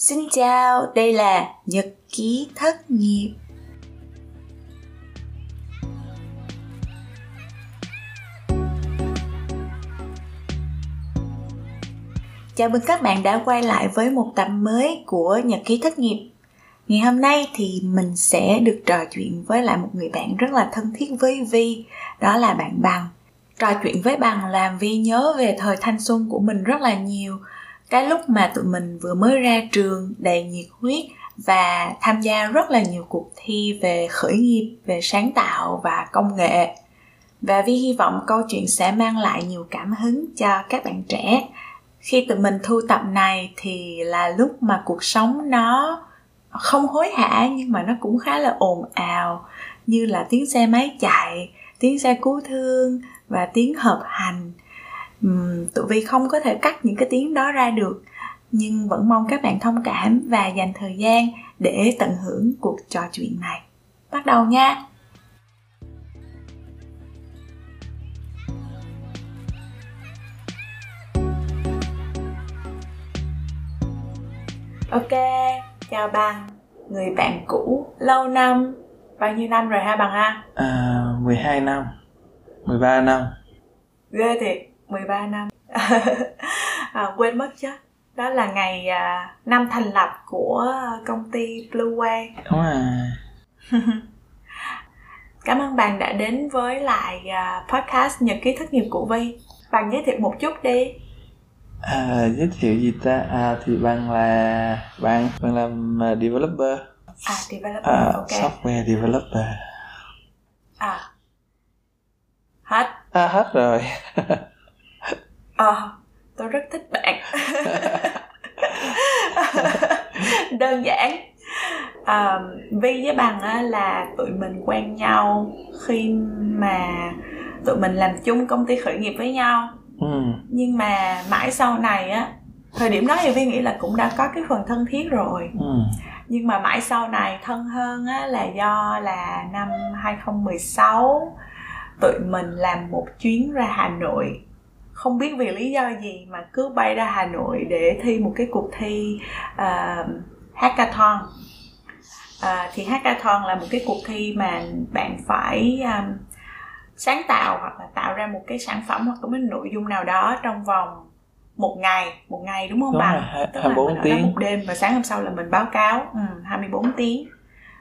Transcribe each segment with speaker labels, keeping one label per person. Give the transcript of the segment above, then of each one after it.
Speaker 1: Xin chào, đây là Nhật ký thất nghiệp. Chào mừng các bạn đã quay lại với một tập mới của Nhật ký thất nghiệp. Ngày hôm nay thì mình sẽ được trò chuyện với lại một người bạn rất là thân thiết với Vi, đó là bạn Bằng. Trò chuyện với Bằng làm Vi nhớ về thời thanh xuân của mình rất là nhiều cái lúc mà tụi mình vừa mới ra trường đầy nhiệt huyết và tham gia rất là nhiều cuộc thi về khởi nghiệp, về sáng tạo và công nghệ. Và vi hy vọng câu chuyện sẽ mang lại nhiều cảm hứng cho các bạn trẻ. Khi tụi mình thu tập này thì là lúc mà cuộc sống nó không hối hả nhưng mà nó cũng khá là ồn ào, như là tiếng xe máy chạy, tiếng xe cứu thương và tiếng hợp hành um, tụi vi không có thể cắt những cái tiếng đó ra được nhưng vẫn mong các bạn thông cảm và dành thời gian để tận hưởng cuộc trò chuyện này. Bắt đầu nha! Ok chào bằng người bạn cũ lâu năm. Bao nhiêu năm rồi ha bằng ha?
Speaker 2: À, 12 năm 13 năm.
Speaker 1: Ghê thiệt 13 năm. À, quên mất chứ. Đó là ngày à, năm thành lập của công ty Blue Way
Speaker 2: đúng rồi.
Speaker 1: Cảm ơn bạn đã đến với lại à, podcast nhật ký thất nghiệp của Vi bạn giới thiệu một chút đi.
Speaker 2: À, giới thiệu gì ta? À thì bạn là bạn bạn làm uh, developer.
Speaker 1: À developer
Speaker 2: à,
Speaker 1: ok.
Speaker 2: software developer.
Speaker 1: À. Hết.
Speaker 2: À hết rồi
Speaker 1: Ờ, tôi rất thích bạn. Đơn giản. À, Vi với bằng á, là tụi mình quen nhau khi mà tụi mình làm chung công ty khởi nghiệp với nhau.
Speaker 2: ừ.
Speaker 1: Nhưng mà mãi sau này á, thời điểm đó thì Vi nghĩ là cũng đã có cái phần thân thiết rồi.
Speaker 2: Ừ.
Speaker 1: Nhưng mà mãi sau này thân hơn á, là do là năm 2016 tụi mình làm một chuyến ra Hà Nội không biết vì lý do gì mà cứ bay ra Hà Nội để thi một cái cuộc thi uh, hackathon. Uh, thì hackathon là một cái cuộc thi mà bạn phải um, sáng tạo hoặc là tạo ra một cái sản phẩm hoặc một cái nội dung nào đó trong vòng một ngày một ngày đúng không
Speaker 2: Đúng rồi, hai-
Speaker 1: tức là
Speaker 2: 24
Speaker 1: mình ở đó
Speaker 2: tiếng.
Speaker 1: một đêm và sáng hôm sau là mình báo cáo ừ, 24 tiếng.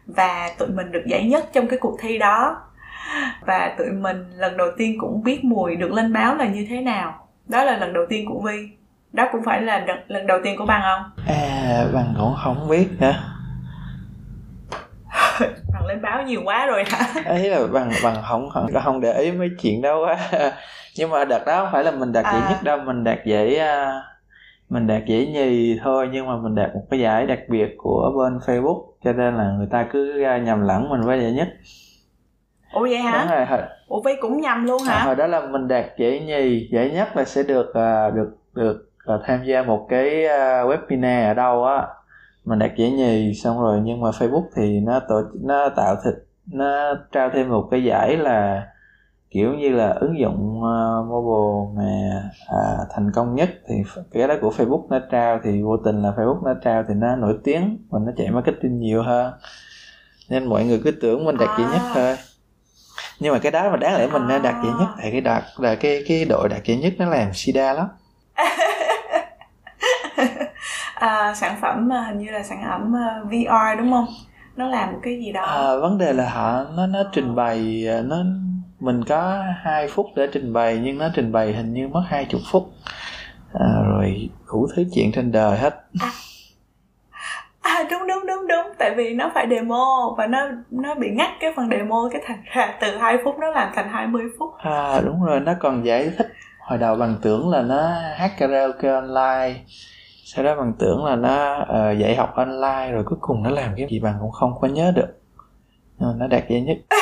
Speaker 1: Và tụi mình được giải nhất trong cái cuộc thi đó và tụi mình lần đầu tiên cũng biết mùi được lên báo là như thế nào. Đó là lần đầu tiên của vi. Đó cũng phải là đợt, lần đầu tiên của bằng không?
Speaker 2: À bạn cũng không biết nữa
Speaker 1: bằng lên báo nhiều quá rồi hả?
Speaker 2: Ấy là bằng bằng không không không để ý mấy chuyện đó quá. Nhưng mà đợt đó không phải là mình đạt giải
Speaker 1: À.
Speaker 2: nhất đâu mình đạt giải à, mình đạt giải nhì thôi nhưng mà mình đạt một cái giải đặc biệt của bên Facebook cho nên là người ta cứ à, nhầm lẫn mình với giải nhất
Speaker 1: ủa vậy hả?
Speaker 2: Đúng rồi hồi,
Speaker 1: ủa vi cũng nhầm luôn
Speaker 2: à,
Speaker 1: hả?
Speaker 2: hồi đó là mình đạt giải nhì giải nhất là sẽ được à, được được à, tham gia một cái à, webinar ở đâu á. Mình đạt giải nhì xong rồi nhưng mà Facebook thì nó tổ nó tạo thịt nó trao thêm một cái giải là kiểu như là ứng dụng uh, mobile mà à, thành công nhất. Thì cái đó của Facebook nó trao thì vô tình là Facebook nó trao thì nó nổi tiếng và nó chạy marketing nhiều hơn. Nên mọi người cứ tưởng mình đạt giải nhất
Speaker 1: À.
Speaker 2: thôi nhưng mà cái đó mà đáng lẽ mình nên đạt giải nhất.
Speaker 1: À.
Speaker 2: tại cái đạt là cái cái đội đạt giải nhất nó làm sida lắm.
Speaker 1: À, sản phẩm à, hình như là sản phẩm à, VR đúng không? Nó làm một cái gì đó.
Speaker 2: À, vấn đề là họ nó nó trình bày nó mình có 2 phút để trình bày nhưng nó trình bày hình như mất 20 phút. À, rồi đủ thứ chuyện trên đời hết.
Speaker 1: À đúng đúng đúng đúng. Tại vì nó phải demo và nó nó bị ngắt cái phần demo cái thành ra từ 2 phút nó làm thành 20 phút.
Speaker 2: À đúng rồi. Nó còn giải thích hồi đầu bằng tưởng là nó hát karaoke online sau đó bằng tưởng là nó ờ, dạy học online rồi cuối cùng nó làm cái gì bằng cũng không có nhớ được. Mà nó đạt giải nhất.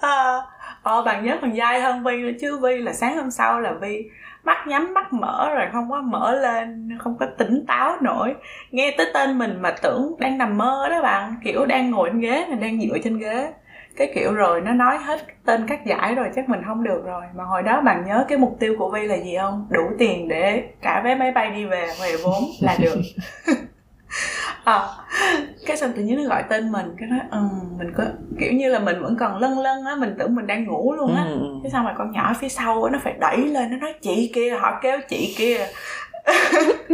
Speaker 1: À, ờ bạn nhớ còn dai hơn vi nữa chứ. Vi là sáng hôm sau là vi mắt nhắm, mắt mở rồi không có mở lên, không có tỉnh táo nổi. Nghe tới tên mình mà tưởng đang nằm mơ đó bạn, kiểu đang ngồi trên ghế mà đang dựa trên ghế. Cái kiểu rồi nó nói hết tên các giải rồi chắc mình không được rồi. Mà hồi đó bạn nhớ cái mục tiêu của vi là gì không? Đủ tiền để cả vé máy bay đi về về vốn là được. à, cái xong tự nhiên nó gọi tên mình cái nói ừ, mình có kiểu như là mình vẫn còn lân lân á mình tưởng mình đang ngủ luôn á. Ừ, ừ. cái xong rồi con nhỏ phía sau á nó phải đẩy lên nó nói chị kia họ kéo chị kia.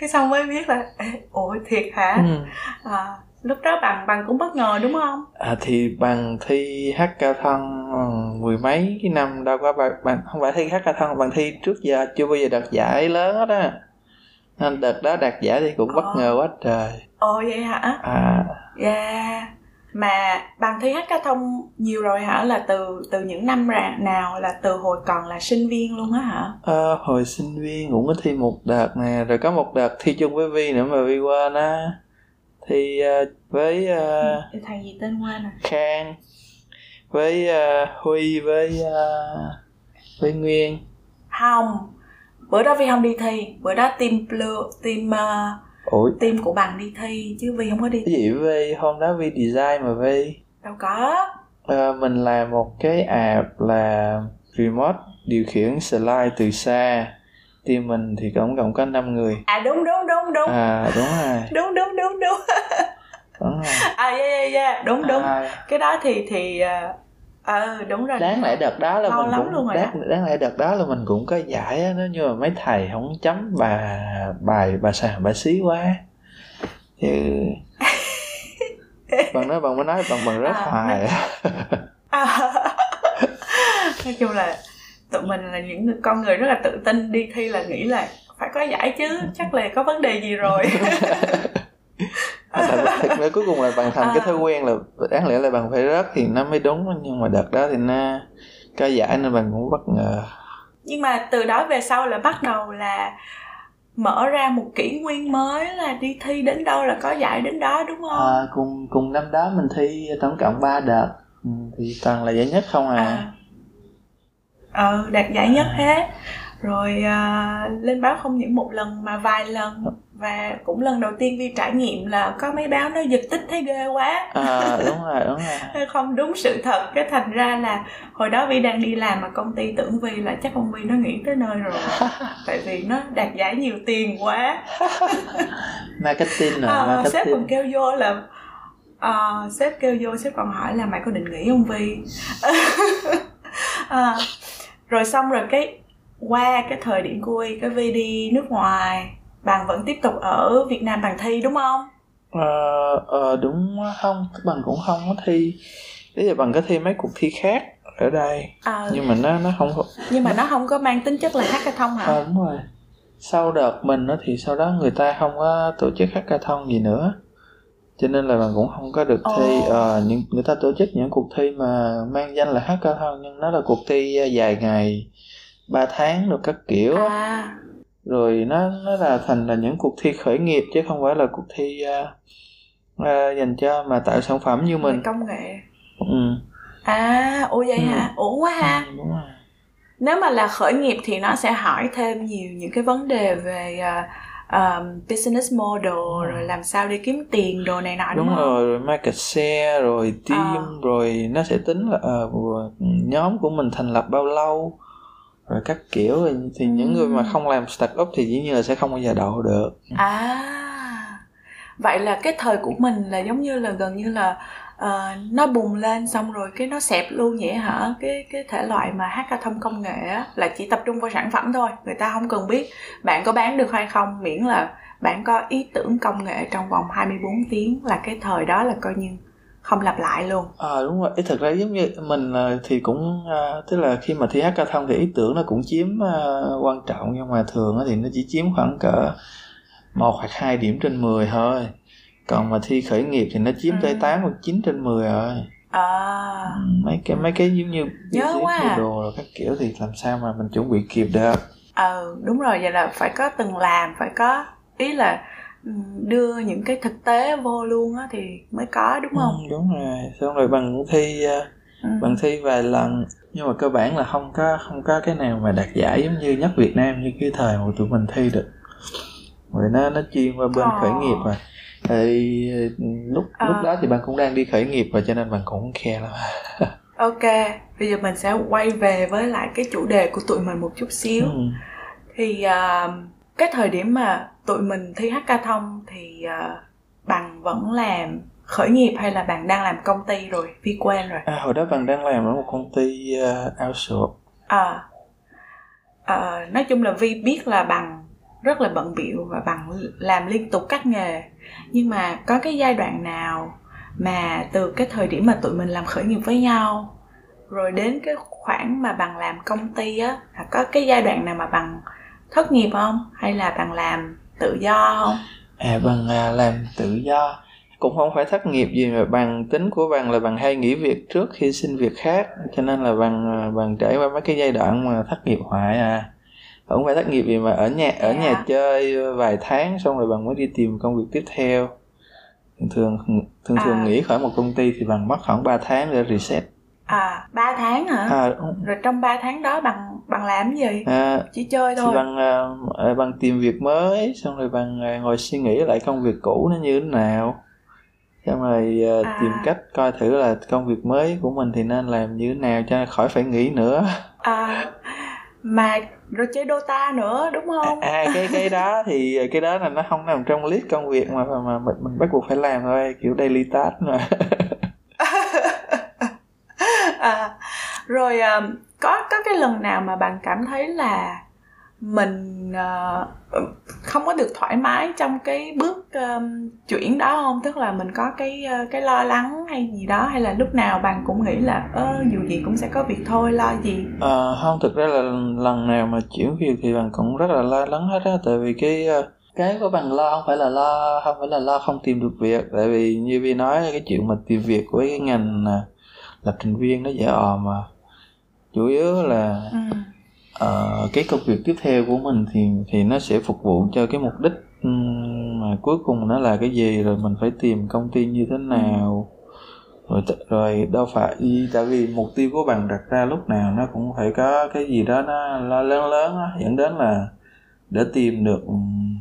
Speaker 1: Cái xong mới biết là ủa thiệt hả? Ừ. à, lúc đó bằng bằng cũng bất ngờ đúng không?
Speaker 2: À thì bằng thi hát cao thân ờ, mười mấy cái năm đâu có bằng, bằng không phải thi hát cao thân bằng thi trước giờ chưa bao giờ đạt giải lớn hết á nên đợt đó đạt giải thì cũng bất ngờ quá trời.
Speaker 1: Ồ vậy hả? À. Yeah mà bằng thi hát ca thông nhiều rồi hả? Là từ từ những năm ra nào là từ hồi còn là sinh viên luôn á hả?
Speaker 2: Ờ hồi sinh viên cũng có thi một đợt nè rồi có một đợt thi chung với vi nữa mà vi quên á thi uh, với
Speaker 1: uh, thằng gì tên quên à
Speaker 2: khang với uh, huy với uh, với nguyên.
Speaker 1: Không bữa đó vi không đi thi bữa đó team blue team uh, Ủa? team của bằng đi thi chứ vi không có đi.
Speaker 2: Cái gì vi hôm đó vi design mà vi
Speaker 1: đâu có.
Speaker 2: À, mình làm một cái app là remote điều khiển slide từ xa. Team mình thì tổng cộng có 5 người.
Speaker 1: À đúng đúng đúng đúng.
Speaker 2: À đúng rồi.
Speaker 1: Đúng đúng đúng đúng.
Speaker 2: Đúng
Speaker 1: à yeah yeah yeah. Đúng đúng. à. cái đó thì thì uh, ờ đúng rồi
Speaker 2: đáng lẽ đợt đó là Lâu mình lắm cũng luôn rồi đáng, đó. đáng lẽ đợt đó là mình cũng có giải á nếu như mà mấy thầy không chấm bà bài bà sàn bà xí quá chứ bằng nói bằng mới nói bằng bằng rất à, hoài
Speaker 1: à. nói chung là tụi mình là những con người rất là tự tin đi thi là nghĩ là phải có giải chứ chắc là có vấn đề gì rồi
Speaker 2: thật, thật ra cuối cùng là bạn thành à. cái thói quen là đáng lẽ là bạn phải rớt thì nó mới đúng nhưng mà đợt đó thì nó có giải nên bạn cũng bất ngờ
Speaker 1: nhưng mà từ đó về sau là bắt đầu là mở ra một kỷ nguyên mới là đi thi đến đâu là có giải đến đó đúng không?
Speaker 2: À, cùng cùng năm đó mình thi tổng cộng 3 đợt ừ, thì toàn là giải nhất không à. à.
Speaker 1: Ờ đạt giải nhất hết rồi à, lên báo không những một lần mà vài lần. Và cũng lần đầu tiên vi trải nghiệm là có mấy báo nó giật tích thấy ghê quá.
Speaker 2: À đúng rồi đúng rồi.
Speaker 1: Không đúng sự thật. Cái thành ra là hồi đó vi đang đi làm mà công ty tưởng vi là chắc ông vi nó nghĩ tới nơi rồi. Tại vì nó đạt giải nhiều tiền quá.
Speaker 2: Marketing rồi à,
Speaker 1: marketing. sếp còn kêu vô là uh, sếp kêu vô sếp còn hỏi là mày có định nghỉ không vi? À, rồi xong rồi cái qua cái thời điểm của cái vi đi nước ngoài bạn vẫn tiếp tục ở Việt Nam bằng thi đúng không?
Speaker 2: Ờ, ờ đúng không, bằng cũng không có thi. Thế giờ bằng có thi mấy cuộc thi khác ở đây. À, nhưng mà nó nó không
Speaker 1: Nhưng mà nó không có mang tính chất là hackathon hả?
Speaker 2: Ờ đúng rồi. Sau đợt mình đó thì sau đó người ta không có tổ chức hackathon gì nữa cho nên là bạn cũng không có được thi oh. ờ, những người ta tổ chức những cuộc thi mà mang danh là hackathon nhưng nó là cuộc thi dài ngày 3 tháng được các kiểu à rồi nó nó là thành là những cuộc thi khởi nghiệp chứ không phải là cuộc thi uh, uh, dành cho mà tạo sản phẩm như mình
Speaker 1: công nghệ ừ. à ủa vậy ừ. hả ủa quá ha ừ, đúng rồi. nếu mà là khởi nghiệp thì nó sẽ hỏi thêm nhiều những cái vấn đề về uh, um, business model rồi làm sao để kiếm tiền đồ này nọ đúng, đúng
Speaker 2: không? rồi rồi market share rồi team à. rồi nó sẽ tính là uh, nhóm của mình thành lập bao lâu rồi các kiểu thì những người mà không làm start up thì dĩ nhiên là sẽ không bao giờ đậu được.
Speaker 1: À vậy là cái thời của mình là giống như là gần như là uh, nó bùng lên xong rồi cái nó xẹp luôn vậy hả? Cái cái thể loại mà hackathon công nghệ á là chỉ tập trung vào sản phẩm thôi người ta không cần biết bạn có bán được hay không miễn là bạn có ý tưởng công nghệ trong vòng 24 tiếng là cái thời đó là coi như không lặp lại luôn.
Speaker 2: À đúng rồi. Ý thực ra giống như mình ờ, thì cũng à, tức là khi mà thi hackathon thì ý tưởng nó cũng chiếm à, quan trọng nhưng mà thường thì nó chỉ chiếm khoảng cỡ một hoặc hai điểm trên 10 thôi. Còn mà thi khởi nghiệp thì nó chiếm tới ừ. 8 hoặc 9 trên 10 rồi. À. Ừ, mấy cái mấy cái giống như
Speaker 1: nhớ quá à.
Speaker 2: đồ rồi các kiểu thì làm sao mà mình chuẩn bị kịp được?
Speaker 1: Ờ đúng rồi. Vậy là phải có từng làm phải có ý là đưa những cái thực tế vô luôn á thì mới có đúng không
Speaker 2: ừ, đúng rồi xong rồi bằng thi ờ, ừ. bằng thi vài lần nhưng mà cơ bản là không có không có cái nào mà đạt giải giống như nhất Việt Nam như cái thời mà tụi mình thi được rồi nó nó chuyên qua bên ờ. khởi nghiệp mà thì lúc
Speaker 1: À.
Speaker 2: lúc đó thì bạn cũng đang đi khởi nghiệp và cho nên bạn cũng khe lắm
Speaker 1: ok bây giờ mình sẽ quay về với lại cái chủ đề của tụi mình một chút xíu
Speaker 2: ừ.
Speaker 1: thì à, cái thời điểm mà tụi mình thi HK thông thì à, bằng vẫn làm khởi nghiệp hay là bạn đang làm công ty rồi? Vi quên rồi.
Speaker 2: À, hồi đó bạn đang làm ở một công ty uh, outsource
Speaker 1: à, à, nói chung là Vi biết là bằng rất là bận bịu và bằng làm liên tục các nghề. Nhưng mà có cái giai đoạn nào mà từ cái thời điểm mà tụi mình làm khởi nghiệp với nhau rồi đến cái khoảng mà bằng làm công ty á là có cái giai đoạn nào mà bằng thất nghiệp không? Hay là bằng làm tự do không?
Speaker 2: À bằng à, làm tự do. Cũng không phải thất nghiệp gì mà bằng tính của bằng là bằng hay nghỉ việc trước khi xin việc khác. Cho nên là bằng à, bằng trải qua mấy cái giai đoạn mà thất nghiệp hoài à. Không phải thất nghiệp gì mà ở nhà ở
Speaker 1: Dạ.
Speaker 2: nhà chơi vài tháng xong rồi bằng mới đi tìm công việc tiếp theo. Thường thường thường thường
Speaker 1: À.
Speaker 2: nghỉ khỏi một công ty thì bằng mất khoảng 3 tháng để reset
Speaker 1: à ba tháng hả?
Speaker 2: À,
Speaker 1: rồi trong 3 tháng đó bằng bằng làm cái gì?
Speaker 2: À,
Speaker 1: chỉ chơi
Speaker 2: thì
Speaker 1: thôi.
Speaker 2: bằng à, à, bằng tìm việc mới xong rồi bằng à, ngồi suy nghĩ lại công việc cũ nó như thế nào. Xong rồi à,
Speaker 1: À.
Speaker 2: tìm cách coi thử là công việc mới của mình thì nên làm như thế nào cho khỏi phải nghĩ nữa.
Speaker 1: À, mà rồi chơi Dota nữa đúng không?
Speaker 2: à cái cái đó thì cái đó là nó không nằm trong list công việc mà mà, mà mình, mình bắt buộc phải làm thôi kiểu daily task mà
Speaker 1: à, rồi à, có có cái lần nào mà bạn cảm thấy là mình uh, không có được thoải mái trong cái bước um, chuyển đó không? Tức là mình có cái uh, cái lo lắng hay gì đó hay là lúc nào bạn cũng nghĩ là ơ dù gì cũng sẽ có việc thôi lo gì?
Speaker 2: À, không thực ra là lần nào mà chuyển việc thì bạn cũng rất là lo lắng hết á. Tại vì cái uh, cái của bạn lo không phải là lo không phải là lo không tìm được việc. Tại vì như vi nói cái chuyện mà tìm việc với cái ngành à, lập trình viên nó dễ òm mà. Chủ yếu là
Speaker 1: ừ.
Speaker 2: ờ, cái công việc tiếp theo của mình thì thì nó sẽ phục vụ cho cái mục đích ừm, mà cuối cùng nó là cái gì rồi mình phải tìm công ty như thế nào. Rồi t- rồi đâu phải tại vì mục tiêu của bạn đặt ra lúc nào nó cũng phải có cái gì đó nó, lớn lớn á, dẫn đến là để tìm được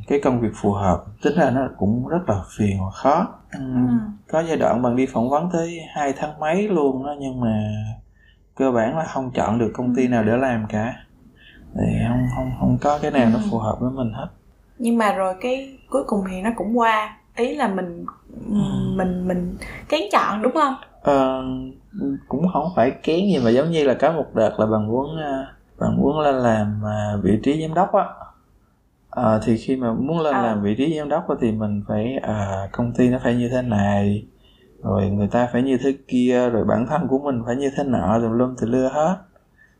Speaker 2: cái công việc phù hợp. Tính ra nó cũng rất là phiền và khó. Ừm,
Speaker 1: Ừ.
Speaker 2: có giai đoạn bạn đi phỏng vấn tới hai tháng mấy luôn đó nhưng mà cơ bản là không chọn được công ty nào để làm cả. Thì không không không có cái nào nó
Speaker 1: Ừ.
Speaker 2: phù hợp với mình hết.
Speaker 1: Nhưng mà rồi cái cuối cùng thì nó cũng qua. Ý là mình mình mình kén chọn đúng không?
Speaker 2: Ờ, cũng không phải kén gì mà giống như là có một đợt là bạn muốn ờ, bạn muốn lên làm ờ, vị trí giám đốc á Ờ, thì khi mà muốn lên
Speaker 1: À.
Speaker 2: làm vị trí giám đốc thì mình phải à, công ty nó phải như thế này rồi người ta phải như thế kia rồi bản thân của mình phải như thế nọ tùm lum tùm lưa hết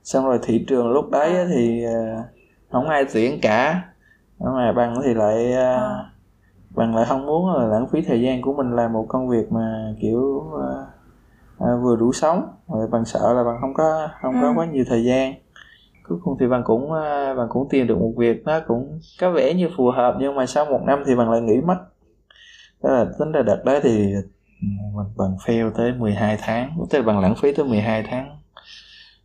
Speaker 2: xong rồi thị trường lúc đấy á, thì ờ, không ai tuyển cả nhưng mà bằng thì lại ờ,
Speaker 1: À.
Speaker 2: bằng lại không muốn là lãng phí thời gian của mình làm một công việc mà kiểu ờ, ờ, vừa đủ sống rồi bằng sợ là bằng không có không có
Speaker 1: Ừ.
Speaker 2: quá nhiều thời gian cuối cùng thì bằng cũng ờ, bằng cũng tìm được một việc nó cũng có vẻ như phù hợp nhưng mà sau một năm thì bằng lại nghỉ mất đó là tính ra đợt đấy thì ừ, mình bằng fail tới 12 tháng tức là bằng lãng phí tới 12 tháng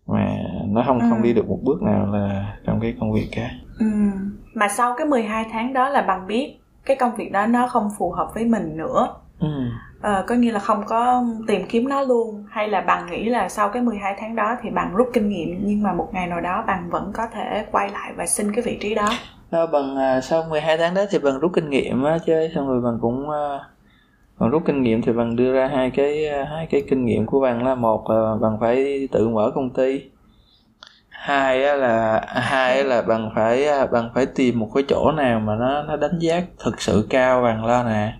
Speaker 2: mà nó không không
Speaker 1: Ừ.
Speaker 2: đi được một bước nào là trong cái công việc cả
Speaker 1: ừ. mà sau cái 12 tháng đó là bằng biết cái công việc đó nó không phù hợp với mình nữa
Speaker 2: ừ
Speaker 1: à, có nghĩa là không có tìm kiếm nó luôn hay là bạn nghĩ là sau cái 12 tháng đó thì bạn rút kinh nghiệm nhưng mà một ngày nào đó bạn vẫn có thể quay lại và xin cái vị trí đó?
Speaker 2: Đó, bằng à, sau 12 tháng đó thì bằng rút kinh nghiệm á chứ xong rồi bằng cũng à, bằng rút kinh nghiệm thì bằng đưa ra hai cái hai cái kinh nghiệm của bằng là một là bằng phải tự mở công ty hai á là hai á là bằng phải à, bằng phải tìm một cái chỗ nào mà nó nó đánh giá thực sự cao bằng lo nè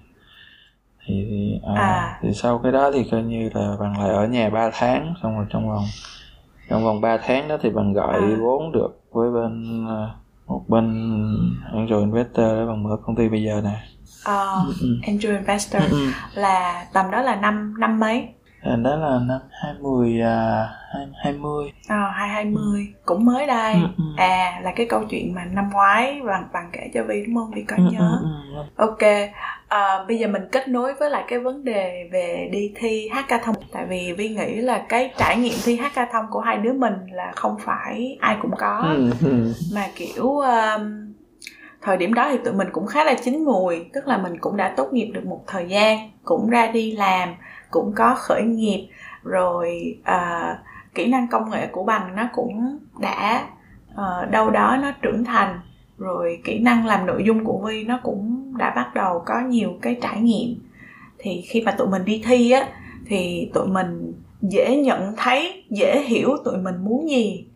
Speaker 2: thì thì, à,
Speaker 1: À.
Speaker 2: thì sau cái đó thì coi như là bằng lại ở nhà 3 tháng xong rồi trong vòng trong vòng 3 tháng đó thì bằng gọi
Speaker 1: À.
Speaker 2: vốn được với bên à, một bên angel investor để bằng mở công ty bây giờ nè ừ.
Speaker 1: angel investor
Speaker 2: Ừ,
Speaker 1: là tầm đó là năm năm mấy
Speaker 2: đó là năm 20 à, 20
Speaker 1: Ờ, 220 cũng mới đây.
Speaker 2: Ừ, ừ.
Speaker 1: à là cái câu chuyện mà năm ngoái bằng bằng kể cho Vi đúng không? Vi có
Speaker 2: Ừ,
Speaker 1: nhớ.
Speaker 2: ừ, ừ.
Speaker 1: Ok, à, bây giờ mình kết nối với lại cái vấn đề về đi thi hackathon Tại vì Vi nghĩ là cái trải nghiệm thi hackathon của hai đứa mình là không phải ai cũng có.
Speaker 2: Ừ, ừ.
Speaker 1: Mà kiểu um, thời điểm đó thì tụi mình cũng khá là chín mùi. Tức là mình cũng đã tốt nghiệp được một thời gian cũng ra đi làm cũng có khởi nghiệp rồi uh, kỹ năng công nghệ của bằng nó cũng đã uh, đâu đó nó trưởng thành rồi kỹ năng làm nội dung của vi nó cũng đã bắt đầu có nhiều cái trải nghiệm. Thì khi mà tụi mình đi thi á thì tụi mình dễ nhận thấy dễ hiểu tụi mình muốn gì.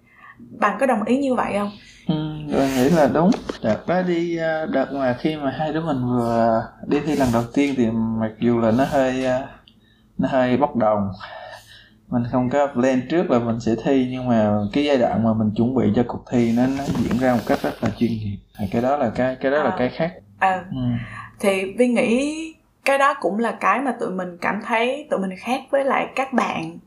Speaker 1: Bạn có đồng ý như vậy không?
Speaker 2: Ừ tôi nghĩ là đúng. Đợt đó đi ờ, đợt mà khi mà hai đứa mình vừa đi thi lần đầu tiên thì mặc dù là nó hơi ờ, nó hơi bốc đồng mình không có plan trước là mình sẽ thi nhưng mà cái giai đoạn mà mình chuẩn bị cho cuộc thi nó nó diễn ra một cách rất là chuyên nghiệp thì cái đó là cái cái đó à. là cái khác
Speaker 1: à. ừ. thì vi nghĩ cái đó cũng là cái mà tụi mình cảm thấy tụi mình khác với lại các bạn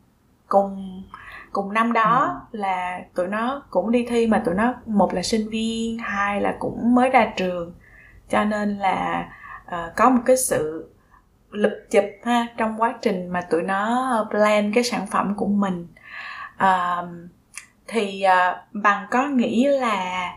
Speaker 1: cùng cùng năm đó ừ. là tụi nó cũng đi thi mà tụi nó một là sinh viên hai là cũng mới ra trường cho nên là uh, có một cái sự lụp chụp ha trong quá trình mà tụi nó plan cái sản phẩm của mình. Uh, thì uh, bằng có nghĩ là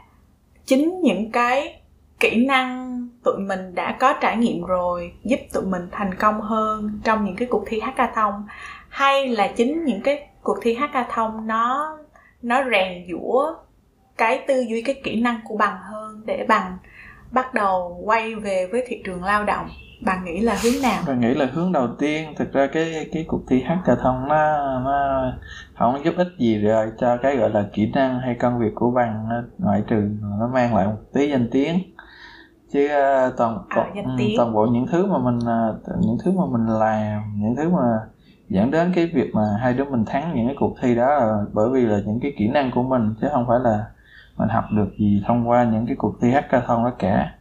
Speaker 1: chính những cái kỹ năng tụi mình đã có trải nghiệm rồi giúp tụi mình thành công hơn trong những cái cuộc thi hackathon hay là chính những cái cuộc thi hackathon nó nó rèn giũa cái tư duy cái kỹ năng của bằng hơn để bằng bắt đầu quay về với thị trường lao động? Bạn nghĩ là hướng nào?
Speaker 2: Bạn nghĩ là hướng đầu tiên thực ra cái cái cuộc thi hackathon nó nó không giúp ích gì rồi cho cái gọi là kỹ năng hay công việc của bạn ngoại trừ nó mang lại một tí danh tiếng. Chứ toàn à, toàn, ừ, toàn bộ những thứ mà mình uh, những thứ mà mình làm những thứ mà dẫn đến cái việc mà hai đứa mình thắng những cái cuộc thi đó là bởi vì là những cái kỹ năng của mình chứ không phải là mình học được gì thông qua những cái cuộc thi hackathon đó cả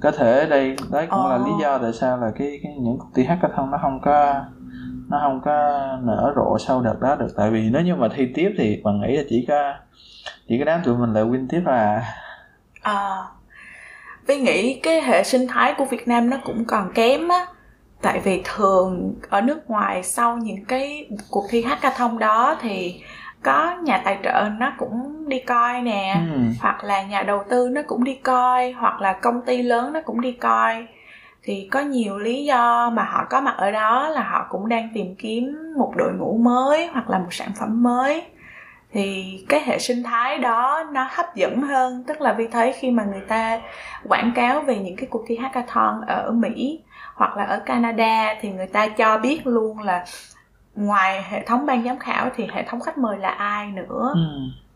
Speaker 2: có thể đây đấy cũng oh. là lý do tại sao là cái, cái những cuộc thi hackathon nó không có nó không có nở rộ sau đợt đó được. Tại vì nếu như mà thi tiếp thì bạn nghĩ là chỉ có chỉ có đám tụi mình lại win tiếp à.
Speaker 1: À Vi nghĩ cái hệ sinh thái của Việt Nam nó cũng còn kém á. Tại vì thường ở nước ngoài sau những cái cuộc thi hackathon đó thì có nhà tài trợ nó cũng đi coi nè ừ. hoặc là nhà đầu tư nó cũng đi coi hoặc là công ty lớn nó cũng đi coi thì có nhiều lý do mà họ có mặt ở đó là họ cũng đang tìm kiếm một đội ngũ mới hoặc là một sản phẩm mới thì cái hệ sinh thái đó nó hấp dẫn hơn tức là vi thấy khi mà người ta quảng cáo về những cái cuộc thi hackathon ở mỹ hoặc là ở canada thì người ta cho biết luôn là ngoài hệ thống ban giám khảo thì hệ thống khách mời là ai nữa? Ừ.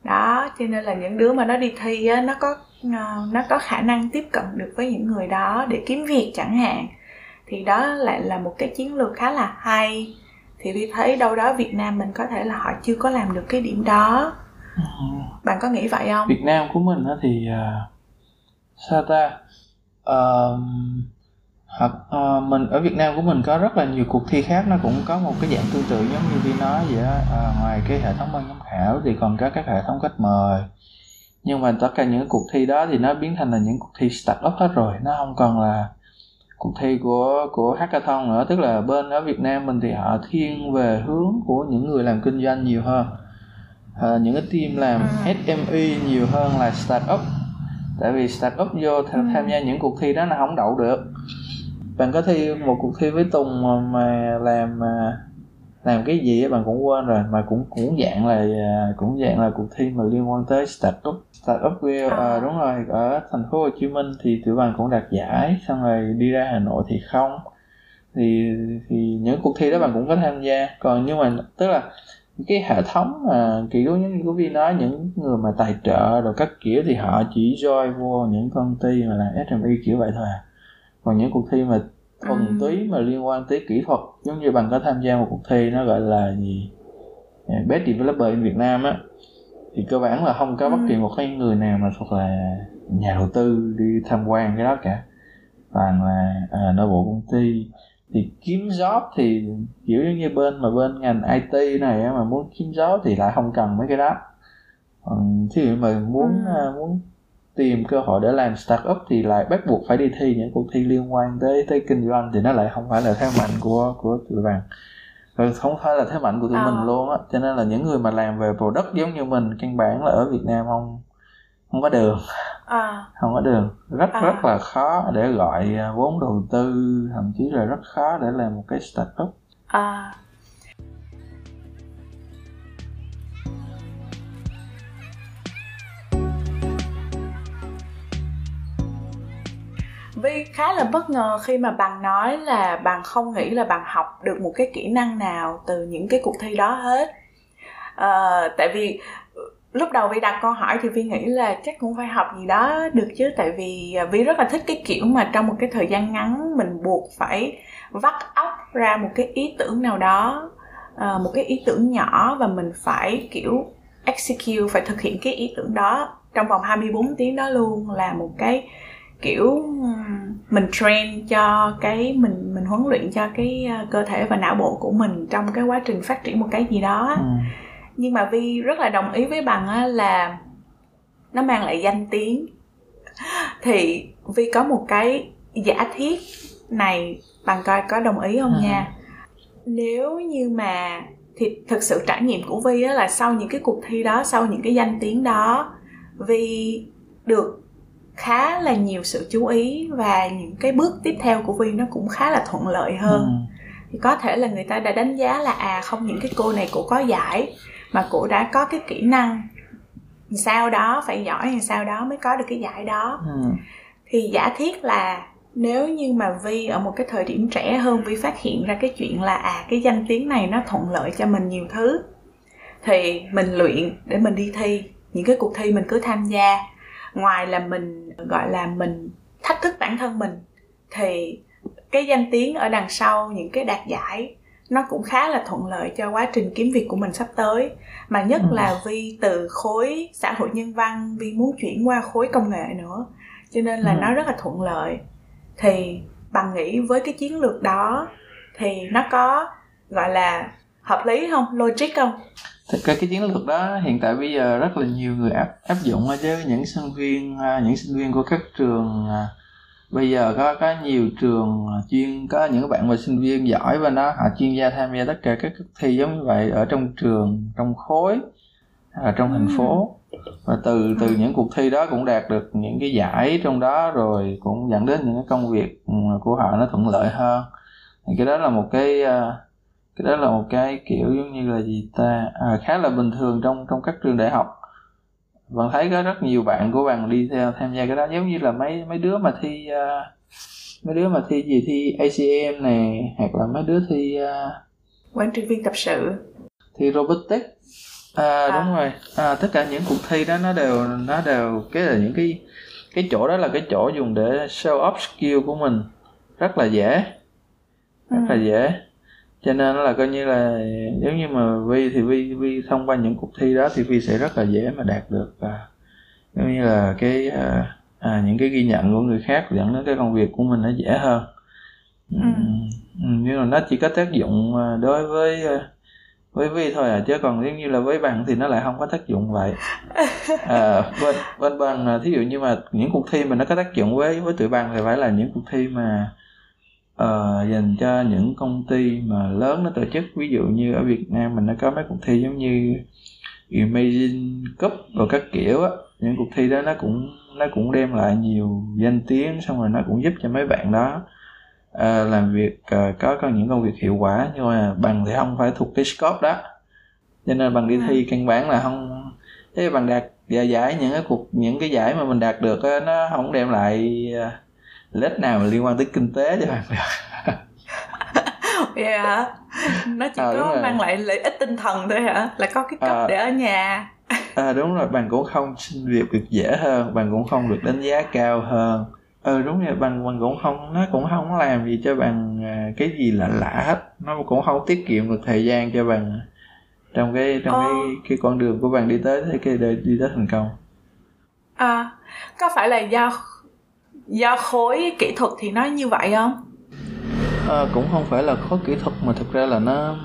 Speaker 1: đó cho nên là những đứa mà nó đi thi á nó có ờ, nó có khả năng tiếp cận được với những người đó để kiếm việc chẳng hạn. Thì đó lại là một cái chiến lược khá là hay. Thì vi thấy đâu đó việt nam mình có thể là họ chưa có làm được cái điểm đó. Ừ. bạn có nghĩ vậy không?
Speaker 2: Việt nam của mình thì uh, sao ta? Uh, hoặc uh, mình ở Việt Nam của mình có rất là nhiều cuộc thi khác nó cũng có một cái dạng tương tự giống như Vi nói vậy á. À, ngoài cái hệ thống ban giám khảo thì còn có các hệ thống khách mời. Nhưng mà tất cả những cuộc thi đó thì nó biến thành là những cuộc thi start up hết rồi. Nó không còn là cuộc thi của của hackathon nữa. Tức là bên ở Việt Nam mình thì họ thiên về hướng của những người làm kinh doanh nhiều hơn. À, những cái team làm à. SME nhiều hơn là start up. Tại vì start up vô tham, ừ. tham gia những cuộc thi đó là không đậu được bạn có thi một cuộc thi với tùng mà, mà làm mà làm cái gì á bạn cũng quên rồi. Mà cũng cũng dạng là à, cũng dạng là cuộc thi mà liên quan tới startup startup wheel à. à, đúng rồi ở thành phố Hồ Chí Minh. Thì tụi bạn cũng đạt giải xong rồi đi ra Hà Nội thì không. Thì thì những cuộc thi đó bạn cũng có tham gia. Còn nhưng mà tức là cái hệ thống mà kiểu như của Vi nói những người mà tài trợ rồi các kiểu thì họ chỉ join vô những công ty mà là SME kiểu vậy thôi à còn những cuộc thi mà thuần ừ. túy mà liên quan tới kỹ thuật giống như bạn có tham gia một cuộc thi nó gọi là gì best developer in Việt Nam á thì cơ bản là không có bất kỳ ừ. một cái người nào mà thuộc là nhà đầu tư đi tham quan cái đó cả toàn là à, nội bộ công ty thì kiếm job thì kiểu như bên mà bên ngành IT này mà muốn kiếm job thì lại không cần mấy cái đó còn thí dụ mà muốn ừ. À, muốn tìm cơ hội để làm startup thì lại bắt buộc phải đi thi những cuộc thi liên quan tới tới kinh doanh thì nó lại không phải là thế mạnh của của tụi bạn rồi không phải là thế mạnh của tụi à. mình luôn á cho nên là những người mà làm về product giống như mình căn bản là ở Việt Nam không không có đường à. không có đường rất à. rất là khó để gọi à, vốn đầu tư thậm chí là rất khó để làm một cái startup à
Speaker 1: Vi khá là bất ngờ khi mà bạn nói là bạn không nghĩ là bạn học được một cái kỹ năng nào từ những cái cuộc thi đó hết. À, tại vì ừ, lúc đầu Vi đặt câu hỏi thì Vi nghĩ là chắc cũng phải học gì đó được chứ tại vì à, Vi rất là thích cái kiểu mà trong một cái thời gian ngắn mình buộc phải vắt óc ra một cái ý tưởng nào đó à, một cái ý tưởng nhỏ và mình phải kiểu execute phải thực hiện cái ý tưởng đó trong vòng 24 tiếng đó luôn là một cái kiểu mình train cho cái mình mình huấn luyện cho cái à, cơ thể và não bộ của mình trong cái quá trình phát triển một cái gì đó ừ. nhưng mà vi rất là đồng ý với bằng là nó mang lại danh tiếng thì vi có một cái giả thiết này bằng coi có đồng ý không ừ. nha nếu như mà thì thực sự trải nghiệm của vi là sau những cái cuộc thi đó sau những cái danh tiếng đó vi được khá là nhiều sự chú ý và những cái bước tiếp theo của Vi nó cũng khá là thuận lợi hơn ừ. thì có thể là người ta đã đánh giá là à không những cái cô này cô có giải mà cô đã có cái kỹ năng sao đó phải giỏi làm sao đó mới có được cái giải đó ừ. thì giả thiết là nếu như mà Vi ở một cái thời điểm trẻ hơn Vi phát hiện ra cái chuyện là à cái danh tiếng này nó thuận lợi cho mình nhiều thứ thì mình luyện để mình đi thi những cái cuộc thi mình cứ tham gia ngoài là mình gọi là mình thách thức bản thân mình thì cái danh tiếng ở đằng sau những cái đạt giải nó cũng khá là thuận lợi cho quá trình kiếm việc của mình sắp tới mà nhất ừ. là vì từ khối xã hội nhân văn vì muốn chuyển qua khối công nghệ nữa cho nên là ừ. nó rất là thuận lợi thì bằng nghĩ với cái chiến lược đó thì nó có gọi là hợp lý không logic không
Speaker 2: thực ra cái chiến lược đó hiện tại bây giờ rất là nhiều người áp áp dụng chứ những sinh viên à, những sinh viên của các trường à, bây giờ có có nhiều trường chuyên có những bạn mà sinh viên giỏi và nó họ chuyên gia tham gia tất cả các thi giống như vậy ở trong trường trong khối ở trong thành phố. Và từ từ những cuộc thi đó cũng đạt được những cái giải trong đó rồi cũng dẫn đến những cái công việc ừ, của họ nó thuận lợi hơn. Thì cái đó là một cái cái đó là một cái kiểu giống như là gì ta? À, khá là bình thường trong trong các trường đại học. Bạn thấy có rất nhiều bạn của bạn đi theo tham gia cái đó. Giống như là mấy mấy đứa mà thi uh, mấy đứa mà thi gì thi ACM này hoặc là mấy đứa thi uh,
Speaker 1: quản trị viên tập sự.
Speaker 2: thi robotics. À, à. đúng rồi. À, tất cả những cuộc thi đó nó đều nó đều cái là những cái cái chỗ đó là cái chỗ dùng để show off skill của mình. Rất là dễ. Rất ừ. là dễ cho nên là coi như là nếu như mà vi thì vi vi thông qua những cuộc thi đó thì vi sẽ rất là dễ mà đạt được và giống như là cái à, à, những cái ghi nhận của người khác dẫn đến cái công việc của mình nó dễ hơn ừ. nhưng mà nó chỉ có tác dụng à, đối với à, với vi thôi à chứ còn nếu như là với bạn thì nó lại không có tác dụng vậy à, bên bên bằng thí dụ như mà những cuộc thi mà nó có tác dụng với với tụi bằng thì phải là những cuộc thi mà uh, dành cho những công ty mà lớn nó tổ chức. Ví dụ như ở Việt Nam mình nó có mấy cuộc thi giống như Imagine Cup và các kiểu á. Những cuộc thi đó nó cũng nó cũng đem lại nhiều danh tiếng xong rồi nó cũng giúp cho mấy bạn đó uh, làm việc uh, có có những công việc hiệu quả. Nhưng mà bằng thì không phải thuộc cái scope đó. Cho nên bằng đi thi ừ. căn bản là không thế bằng đạt giải giải những cái cuộc những cái giải mà mình đạt được á, nó không đem lại uh, lết nào mà liên quan tới kinh tế cho bạn được
Speaker 1: vậy hả nó chỉ à, có mang lại lợi ích tinh thần thôi hả? Là có cái cấp à, để ở nhà.
Speaker 2: À, đúng rồi. Bạn cũng không xin việc được dễ hơn. Bạn cũng không được đánh giá cao hơn. Ừ đúng rồi. Bạn bạn cũng không nó cũng không làm gì cho bạn à, cái gì lạ lạ hết. Nó cũng không tiết kiệm được thời gian cho bạn trong cái trong ờ. cái cái con đường của bạn đi tới cái đi tới thành công.
Speaker 1: À có phải là do do khối kỹ thuật thì nó như vậy không?
Speaker 2: À, cũng không phải là khối kỹ thuật mà thực ra là nó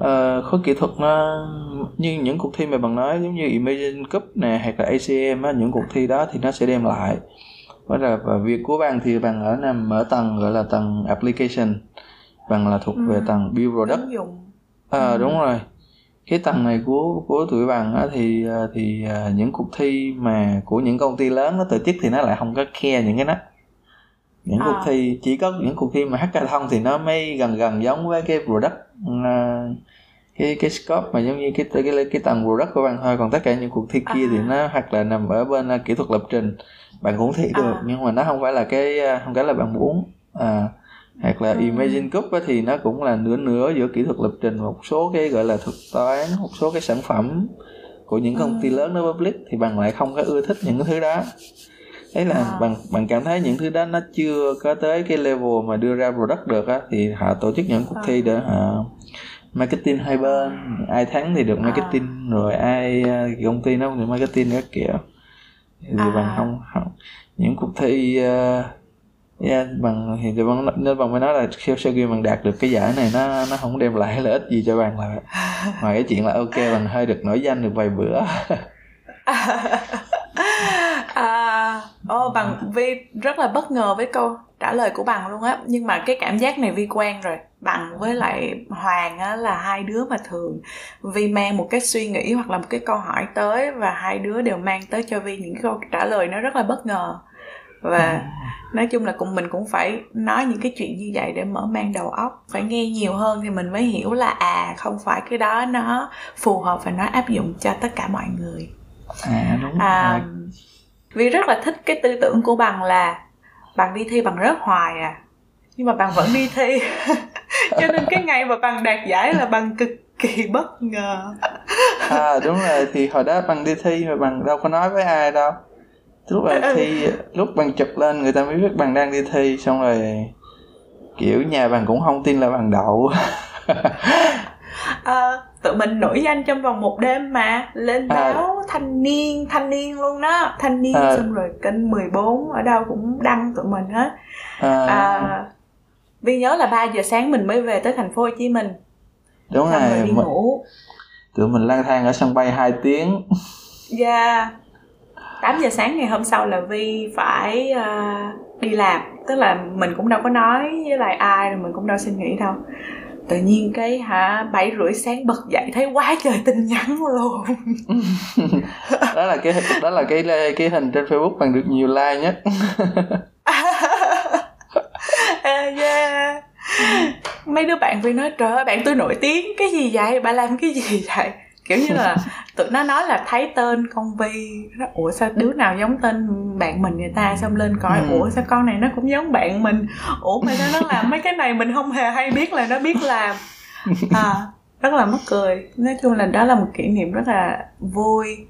Speaker 2: à, khối kỹ thuật nó như những cuộc thi mà bạn nói giống như Imagine Cup nè hoặc là ACM á, những cuộc thi đó thì nó sẽ đem lại. Và là và việc của bạn thì bạn ở nằm ở tầng gọi là tầng application bạn là thuộc ừ. về tầng build product. À, ừ. đúng rồi cái tầng này của của tụi bằng á, thì ờ, thì ờ, những cuộc thi mà của những công ty lớn nó tổ chức thì nó lại không có khe những cái đó những à. cuộc thi chỉ có những cuộc thi mà hackathon thì nó mới gần gần giống với cái product uh, cái cái scope mà giống như cái cái cái, cái tầng product của bạn thôi còn tất cả những cuộc thi kia à. thì nó hoặc là nằm ở bên uh, kỹ thuật lập trình bạn cũng thi được à. nhưng mà nó không phải là cái không phải là bạn muốn à, hoặc là ừ. Imagine Cup thì nó cũng là nửa nửa giữa kỹ thuật lập trình một số cái gọi là thuật toán một số cái sản phẩm của những công ty ừ. lớn nó public thì bạn lại không có ưa thích những cái thứ đó đấy là à. bạn bạn cảm thấy những thứ đó nó chưa có tới cái level mà đưa ra product được á thì họ tổ chức những cuộc thi để họ marketing hai bên ai thắng thì được marketing à. rồi ai công ty nó được marketing các kiểu thì à. bằng không, không những cuộc thi uh, yeah, bằng thì bằng nên bằng mới nói là khi sau khi bằng đạt được cái giải này nó nó không đem lại lợi ích gì cho bạn là ngoài cái chuyện là ok bằng hơi được nổi danh được vài bữa.
Speaker 1: À, oh, bằng vi rất là bất ngờ với câu trả lời của bằng luôn á. Nhưng mà cái cảm giác này vi quen rồi. Bằng với lại hoàng á là hai đứa mà thường vi mang một cái suy nghĩ hoặc là một cái câu hỏi tới và hai đứa đều mang tới cho vi những câu trả lời nó rất là bất ngờ và à. nói chung là cùng mình cũng phải nói những cái chuyện như vậy để mở mang đầu óc phải nghe nhiều hơn thì mình mới hiểu là à không phải cái đó nó phù hợp và nó áp dụng cho tất cả mọi người.
Speaker 2: À đúng
Speaker 1: à, rồi. vì rất là thích cái tư tưởng của bằng là bằng đi thi bằng rớt hoài à. Nhưng mà bằng vẫn đi thi. Cho nên cái ngày mà bằng đạt giải là bằng cực kỳ bất ngờ.
Speaker 2: À đúng rồi. Thì hồi đó bằng đi thi mà bằng đâu có nói với ai đâu lúc bạn thi lúc bạn chụp lên người ta mới biết bạn đang đi thi xong rồi kiểu nhà bạn cũng không tin là bạn đậu
Speaker 1: à, tụi mình nổi danh trong vòng một đêm mà lên à. báo à. thanh niên thanh niên luôn đó thanh niên à. xong rồi kênh 14 ở đâu cũng đăng tụi mình hết à. à, Vi nhớ là 3 giờ sáng mình mới về tới thành phố Hồ Chí Minh
Speaker 2: đúng xong rồi,
Speaker 1: đi ngủ
Speaker 2: tụi mình lang thang ở sân bay 2 tiếng
Speaker 1: dạ yeah. 8 giờ sáng ngày hôm sau là Vi phải uh, đi làm. Tức là mình cũng đâu có nói với lại ai rồi mình cũng đâu suy nghĩ đâu. Tự nhiên cái hả bảy rưỡi sáng bật dậy thấy quá trời tin nhắn luôn.
Speaker 2: Đó là cái đó là cái cái hình trên facebook bằng được nhiều like nhất.
Speaker 1: Yeah. mấy đứa bạn vi nói trời ơi bạn tôi nổi tiếng cái gì vậy? Bà làm cái gì vậy kiểu như là tụi nó nói là thấy tên con vi nó ủa sao đứa nào giống tên bạn mình người ta? Xong lên coi ừ. ủa sao con này nó cũng giống bạn mình? Ủa mà sao nó làm mấy cái này mình không hề hay biết là nó biết làm. À rất là mắc cười. Nói chung là đó là một kỷ niệm rất là vui.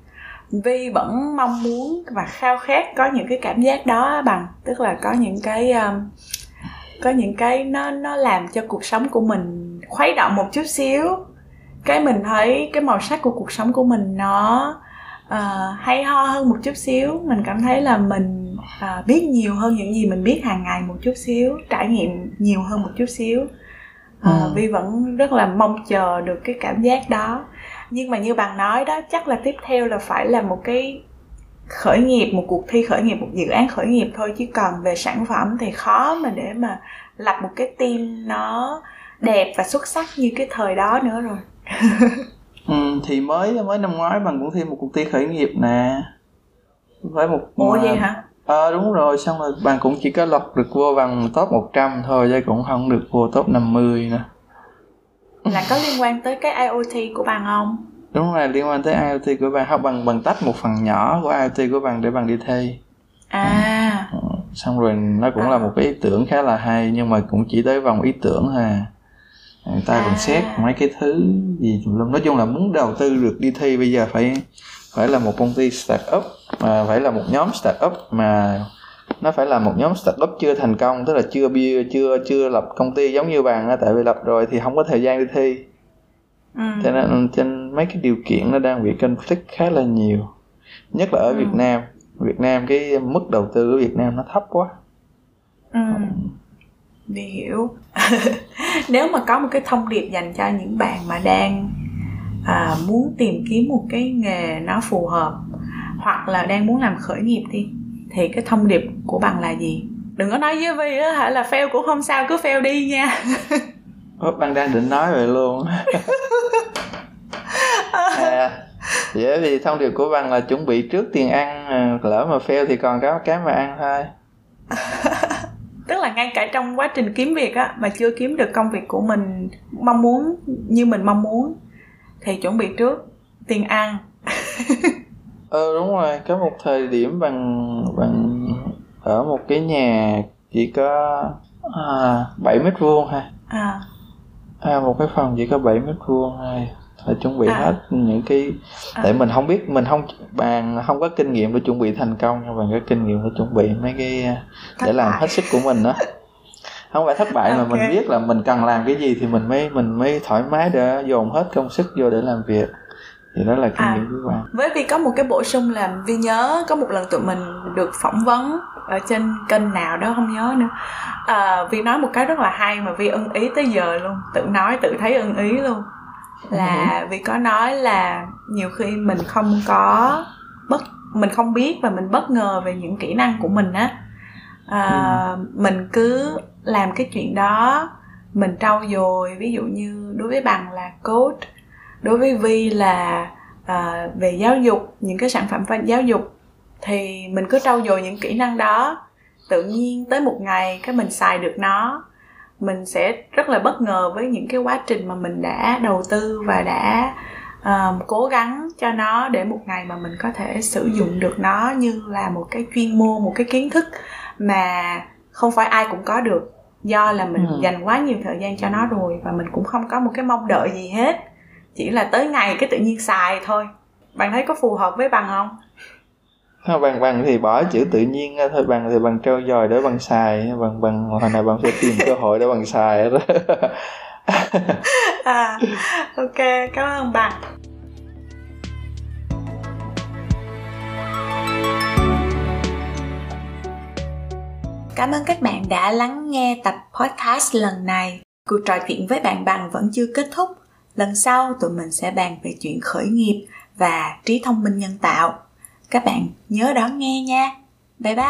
Speaker 1: Vi vẫn mong muốn và khao khát có những cái cảm giác đó bằng. Tức là có những cái um, có những cái nó nó làm cho cuộc sống của mình khuấy động một chút xíu cái mình thấy cái màu sắc của cuộc sống của mình nó uh, hay ho hơn một chút xíu. Mình cảm thấy là mình uh, biết nhiều hơn những gì mình biết hàng ngày một chút xíu trải nghiệm nhiều hơn một chút xíu. Uh, ừ. vi vẫn rất là mong chờ được cái cảm giác đó. Nhưng mà như bạn nói đó chắc là tiếp theo là phải là một cái khởi nghiệp một cuộc thi khởi nghiệp một dự án khởi nghiệp thôi. Chứ còn về sản phẩm thì khó mà để mà lập một cái team nó đẹp và xuất sắc như cái thời đó nữa rồi
Speaker 2: ừ, thì mới mới năm ngoái bằng cũng thi một cuộc thi khởi nghiệp nè. Với một
Speaker 1: ủa vậy hả?
Speaker 2: ờ à, đúng rồi xong rồi bạn cũng chỉ có lọc được vô bằng top 100 thôi chứ cũng không được vô top 50 nữa.
Speaker 1: Là có liên quan tới cái IoT của bạn không?
Speaker 2: Đúng rồi liên quan tới IoT của bạn. Học bằng bằng tách một phần nhỏ của IoT của bạn để bằng đi thi.
Speaker 1: À.
Speaker 2: Ừ, xong rồi nó cũng à. là một cái ý tưởng khá là hay nhưng mà cũng chỉ tới vòng ý tưởng thôi à người ta còn xét mấy cái thứ gì tùm nói chung là muốn đầu tư được đi thi bây giờ phải phải là một công ty start up mà phải là một nhóm start up mà nó phải là một nhóm start up chưa thành công tức là chưa bia chưa chưa lập công ty giống như bạn tại vì lập rồi thì không có thời gian đi thi. Ừ. cho nên trên mấy cái điều kiện nó đang bị conflict khá là nhiều nhất là ở ừ. Việt Nam. Việt Nam cái mức đầu tư của Việt Nam nó thấp quá.
Speaker 1: Ừ. Vì hiểu. Nếu mà có một cái thông điệp dành cho những bạn mà đang à, muốn tìm kiếm một cái nghề nó phù hợp hoặc là đang muốn làm khởi nghiệp đi thì cái thông điệp của bằng là gì? Đừng có nói với vi á hả? Là fail cũng không sao cứ fail đi nha.
Speaker 2: Ủa, bạn đang định nói vậy luôn. Vậy thì thông điệp của Văn là chuẩn bị trước tiền ăn à, lỡ mà fail thì còn có cái mà ăn thôi.
Speaker 1: Ngay cả trong quá trình kiếm việc á mà chưa kiếm được công việc của mình mong muốn như mình mong muốn thì chuẩn bị trước tiền ăn.
Speaker 2: Ờ đúng rồi có một thời điểm bằng bằng ở một cái nhà chỉ có à, 7 mét vuông ha. À. à một cái phòng chỉ có 7 mét vuông thôi phải chuẩn bị à. hết những cái à. tại mình không biết mình không bạn không có kinh nghiệm để chuẩn bị thành công nhưng bạn có kinh nghiệm để chuẩn bị mấy cái thất để làm hết sức của mình đó không phải thất bại okay. mà mình biết là mình cần làm cái gì thì mình mới mình mới thoải mái để dồn hết công sức vô để làm việc. Thì đó là kinh à, nghiệm của bạn.
Speaker 1: Với vì có một cái bổ sung là vi nhớ có một lần tụi mình được phỏng vấn ở trên kênh nào đó không nhớ nữa. À, vi nói một cái rất là hay mà vi ưng ý tới giờ luôn. Tự nói tự thấy ưng ý luôn là ừ. vì có nói là nhiều khi mình không có bất mình không biết và mình bất ngờ về những kỹ năng của mình á à, ừ. mình cứ làm cái chuyện đó mình trau dồi ví dụ như đối với bằng là coach đối với vi là à, về giáo dục những cái sản phẩm giáo dục thì mình cứ trau dồi những kỹ năng đó tự nhiên tới một ngày cái mình xài được nó mình sẽ rất là bất ngờ với những cái quá trình mà mình đã đầu tư và đã um, cố gắng cho nó để một ngày mà mình có thể sử dụng được nó như là một cái chuyên môn một cái kiến thức mà không phải ai cũng có được. Do là mình ừ. dành quá nhiều thời gian cho nó rồi và mình cũng không có một cái mong đợi gì hết. Chỉ là tới ngày cái tự nhiên xài thôi. Bạn thấy có phù hợp với bằng không
Speaker 2: không, bằng bằng thì bỏ chữ tự nhiên thôi bằng thì bằng treo dòi để bằng xài bằng bằng hồi nào bằng sẽ tìm cơ hội để bằng xài đó
Speaker 1: à, ok cảm ơn bạn Cảm ơn các bạn đã lắng nghe tập podcast lần này. Cuộc trò chuyện với bạn bằng vẫn chưa kết thúc. Lần sau tụi mình sẽ bàn về chuyện khởi nghiệp và trí thông minh nhân tạo. Các bạn nhớ đón nghe nha. Bye bye.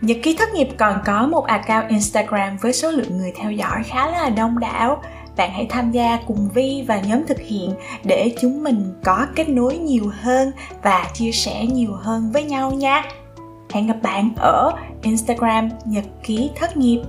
Speaker 1: Nhật ký thất nghiệp còn có một account Instagram với số lượng người theo dõi khá là đông đảo. Bạn hãy tham gia cùng Vi và nhóm thực hiện để chúng mình có kết nối nhiều hơn và chia sẻ nhiều hơn với nhau nha. Hẹn gặp bạn ở Instagram Nhật ký thất nghiệp.